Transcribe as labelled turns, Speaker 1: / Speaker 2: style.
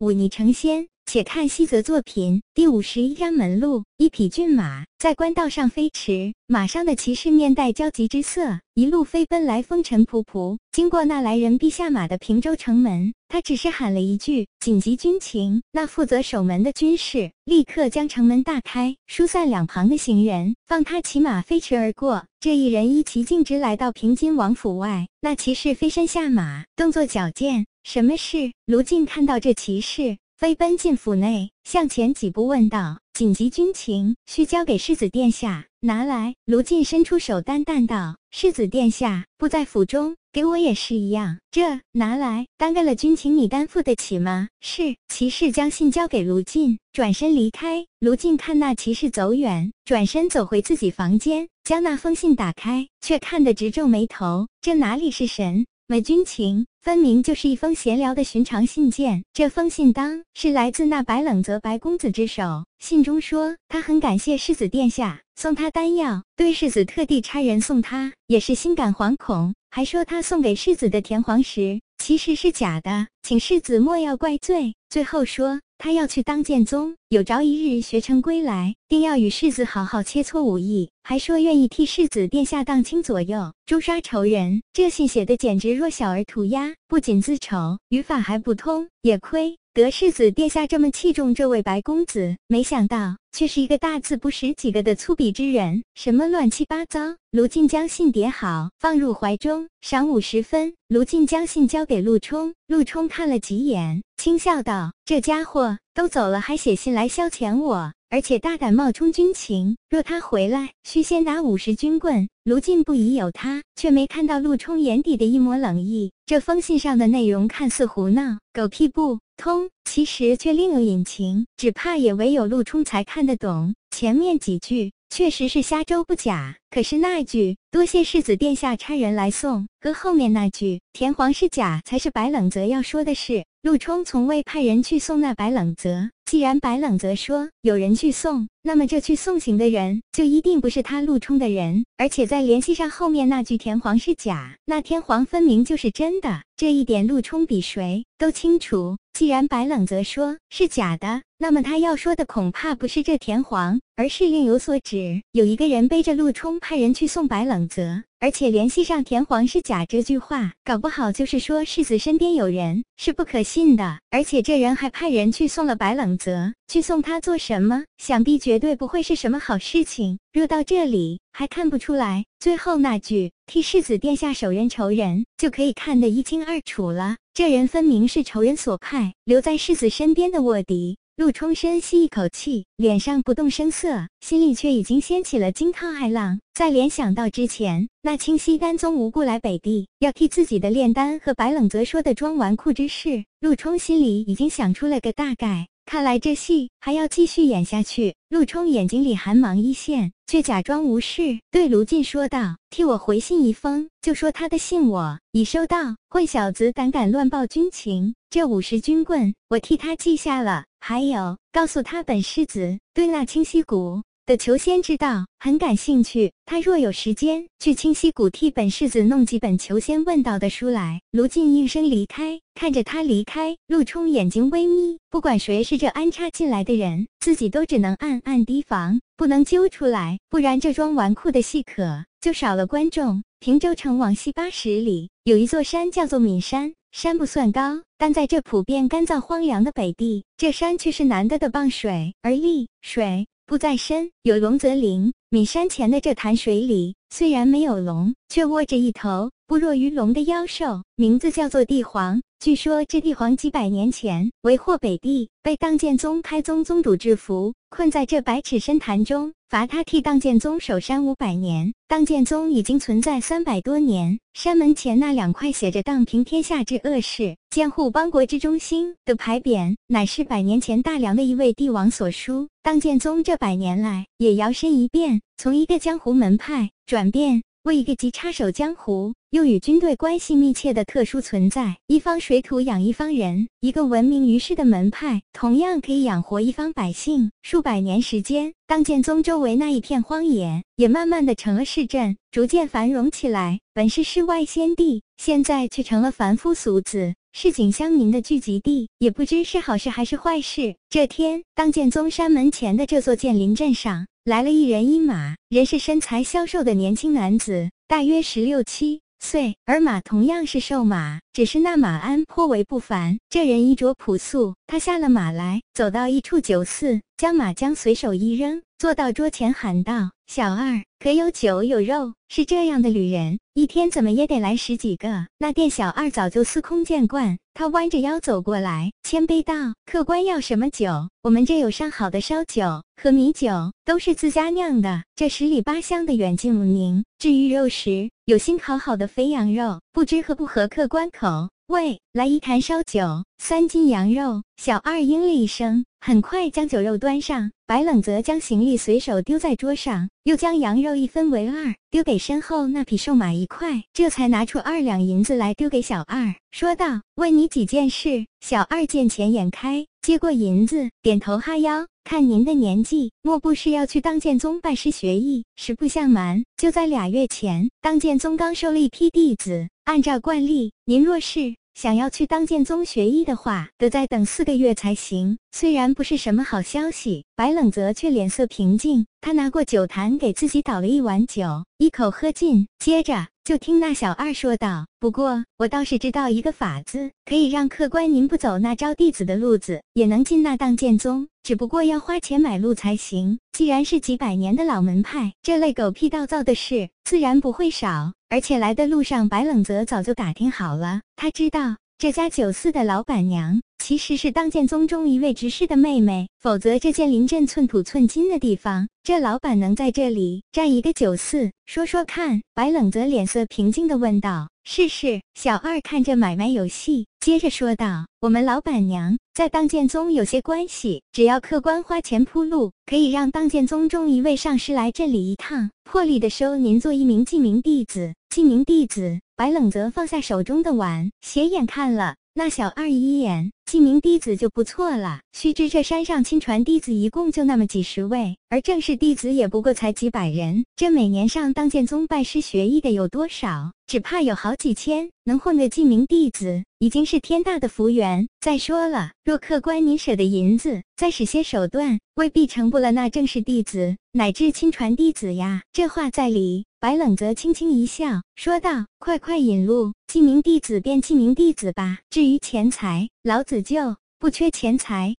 Speaker 1: 忤逆成仙。且看西泽作品第五十一章门路。一匹骏马在官道上飞驰，马上的骑士面带焦急之色，一路飞奔来，风尘仆仆。经过那来人必下马的平州城门，他只是喊了一句“紧急军情”，那负责守门的军士立刻将城门大开，疏散两旁的行人，放他骑马飞驰而过。这一人一骑径直来到平津王府外，那骑士飞身下马，动作矫健。什么事？卢静看到这骑士。飞奔进府内，向前几步问道：“紧急军情，需交给世子殿下拿来。”卢进伸出手，淡淡道：“世子殿下不在府中，给我也是一样。这拿来，耽搁了军情，你担负得起吗？”是。骑士将信交给卢进，转身离开。卢进看那骑士走远，转身走回自己房间，将那封信打开，却看得直皱眉头。这哪里是神？美军情分明就是一封闲聊的寻常信件。这封信当是来自那白冷泽白公子之手。信中说，他很感谢世子殿下送他丹药，对世子特地差人送他，也是心感惶恐。还说他送给世子的田黄石其实是假的，请世子莫要怪罪。最后说。他要去当剑宗，有朝一日学成归来，定要与世子好好切磋武艺。还说愿意替世子殿下荡清左右，诛杀仇人。这信写的简直若小儿涂鸦，不仅字丑，语法还不通。也亏得世子殿下这么器重这位白公子，没想到却是一个大字不识几个的粗鄙之人。什么乱七八糟！卢静将信叠好，放入怀中。晌午时分，卢静将信交给陆冲，陆冲看了几眼。轻笑道：“这家伙都走了，还写信来消遣我，而且大胆冒充军情。若他回来，需先打五十军棍。”卢进不疑有他，却没看到陆冲眼底的一抹冷意。这封信上的内容看似胡闹、狗屁不通，其实却另有隐情，只怕也唯有陆冲才看得懂。前面几句。确实是瞎诌不假，可是那句“多谢世子殿下差人来送”和后面那句“田黄是假”才是白冷泽要说的事。陆冲从未派人去送那白冷泽，既然白冷泽说有人去送，那么这去送行的人就一定不是他陆冲的人。而且再联系上后面那句“田黄是假”，那天黄分明就是真的。这一点陆冲比谁都清楚。既然白冷泽说是假的，那么他要说的恐怕不是这田黄，而是另有所指。有一个人背着陆冲派人去送白冷泽，而且联系上田黄是假这句话，搞不好就是说世子身边有人，是不可信的。而且这人还派人去送了白冷泽，去送他做什么？想必绝对不会是什么好事情。若到这里还看不出来，最后那句替世子殿下手刃仇人，就可以看得一清二楚了。这人分明是仇人所派，留在世子身边的卧底。陆冲深吸一口气，脸上不动声色，心里却已经掀起了惊涛骇浪。再联想到之前那清溪丹宗无故来北地，要替自己的炼丹和白冷泽说的装纨绔之事，陆冲心里已经想出了个大概。看来这戏还要继续演下去。陆冲眼睛里寒芒一现，却假装无事，对卢进说道：“替我回信一封，就说他的信我已收到。混小子胆敢乱报军情，这五十军棍我替他记下了。还有，告诉他本世子对那清溪谷。”的求仙之道很感兴趣，他若有时间去清溪谷替本世子弄几本求仙问道的书来。卢进应声离开，看着他离开，陆冲眼睛微眯。不管谁是这安插进来的人，自己都只能暗暗提防，不能揪出来，不然这桩纨绔的戏可就少了观众。平州城往西八十里，有一座山叫做岷山，山不算高，但在这普遍干燥荒凉的北地，这山却是难得的傍水而立，水。不在深，有龙则灵。岷山前的这潭水里，虽然没有龙，却卧着一头不弱于龙的妖兽，名字叫做帝皇。据说这帝皇几百年前为祸北地，被当剑宗开宗宗主制服，困在这百尺深潭中。罚他替当剑宗守山五百年。当剑宗已经存在三百多年，山门前那两块写着“荡平天下之恶事，监护邦国之中心”的牌匾，乃是百年前大梁的一位帝王所书。当剑宗这百年来也摇身一变，从一个江湖门派转变为一个既插手江湖。又与军队关系密切的特殊存在，一方水土养一方人，一个闻名于世的门派，同样可以养活一方百姓。数百年时间，当剑宗周围那一片荒野，也慢慢的成了市镇，逐渐繁荣起来。本是世外仙地，现在却成了凡夫俗子市井乡民的聚集地，也不知是好事还是坏事。这天，当剑宗山门前的这座剑林镇上，来了一人一马，人是身材消瘦的年轻男子，大约十六七。岁，而马同样是瘦马，只是那马鞍颇为不凡。这人衣着朴素，他下了马来，走到一处酒肆，将马缰随手一扔，坐到桌前喊道：“小二，可有酒有肉？”是这样的旅人，一天怎么也得来十几个。那店小二早就司空见惯，他弯着腰走过来，谦卑道：“客官要什么酒？我们这有上好的烧酒和米酒，都是自家酿的，这十里八乡的远近闻名。至于肉食，有新烤好的肥羊肉，不知合不合客官口？喂，来一坛烧酒，三斤羊肉。”小二应了一声，很快将酒肉端上。白冷则将行李随手丢在桌上，又将羊肉一分为二，丢给身后那匹瘦马一块，这才拿出二两银子来丢给小二，说道：“问你几件事。”小二见钱眼开，接过银子，点头哈腰。看您的年纪，莫不是要去当剑宗拜师学艺？实不相瞒，就在俩月前，当剑宗刚收了一批弟子。按照惯例，您若是……想要去当剑宗学艺的话，得再等四个月才行。虽然不是什么好消息，白冷泽却脸色平静。他拿过酒坛，给自己倒了一碗酒，一口喝尽。接着就听那小二说道：“不过我倒是知道一个法子，可以让客官您不走那招弟子的路子，也能进那当剑宗。只不过要花钱买路才行。既然是几百年的老门派，这类狗屁倒灶的事自然不会少。”而且来的路上，白冷泽早就打听好了。他知道这家酒肆的老板娘其实是当剑宗中一位执事的妹妹，否则这剑林镇寸土寸金的地方，这老板能在这里占一个酒肆？说说看。白冷泽脸色平静地问道。是是，小二看着买卖有戏，接着说道：“我们老板娘在当剑宗有些关系，只要客官花钱铺路，可以让当剑宗中一位上师来这里一趟，破例的收您做一名记名弟子。记名弟子。”白冷泽放下手中的碗，斜眼看了那小二一眼。记名弟子就不错了。须知这山上亲传弟子一共就那么几十位，而正式弟子也不过才几百人。这每年上当剑宗拜师学艺的有多少？只怕有好几千。能混个记名弟子，已经是天大的福缘。再说了，若客官您舍得银子，再使些手段，未必成不了那正式弟子，乃至亲传弟子呀。这话在理。白冷则轻轻一笑，说道：“快快引路，记名弟子便记名弟子吧。至于钱财，老子就不缺钱财。”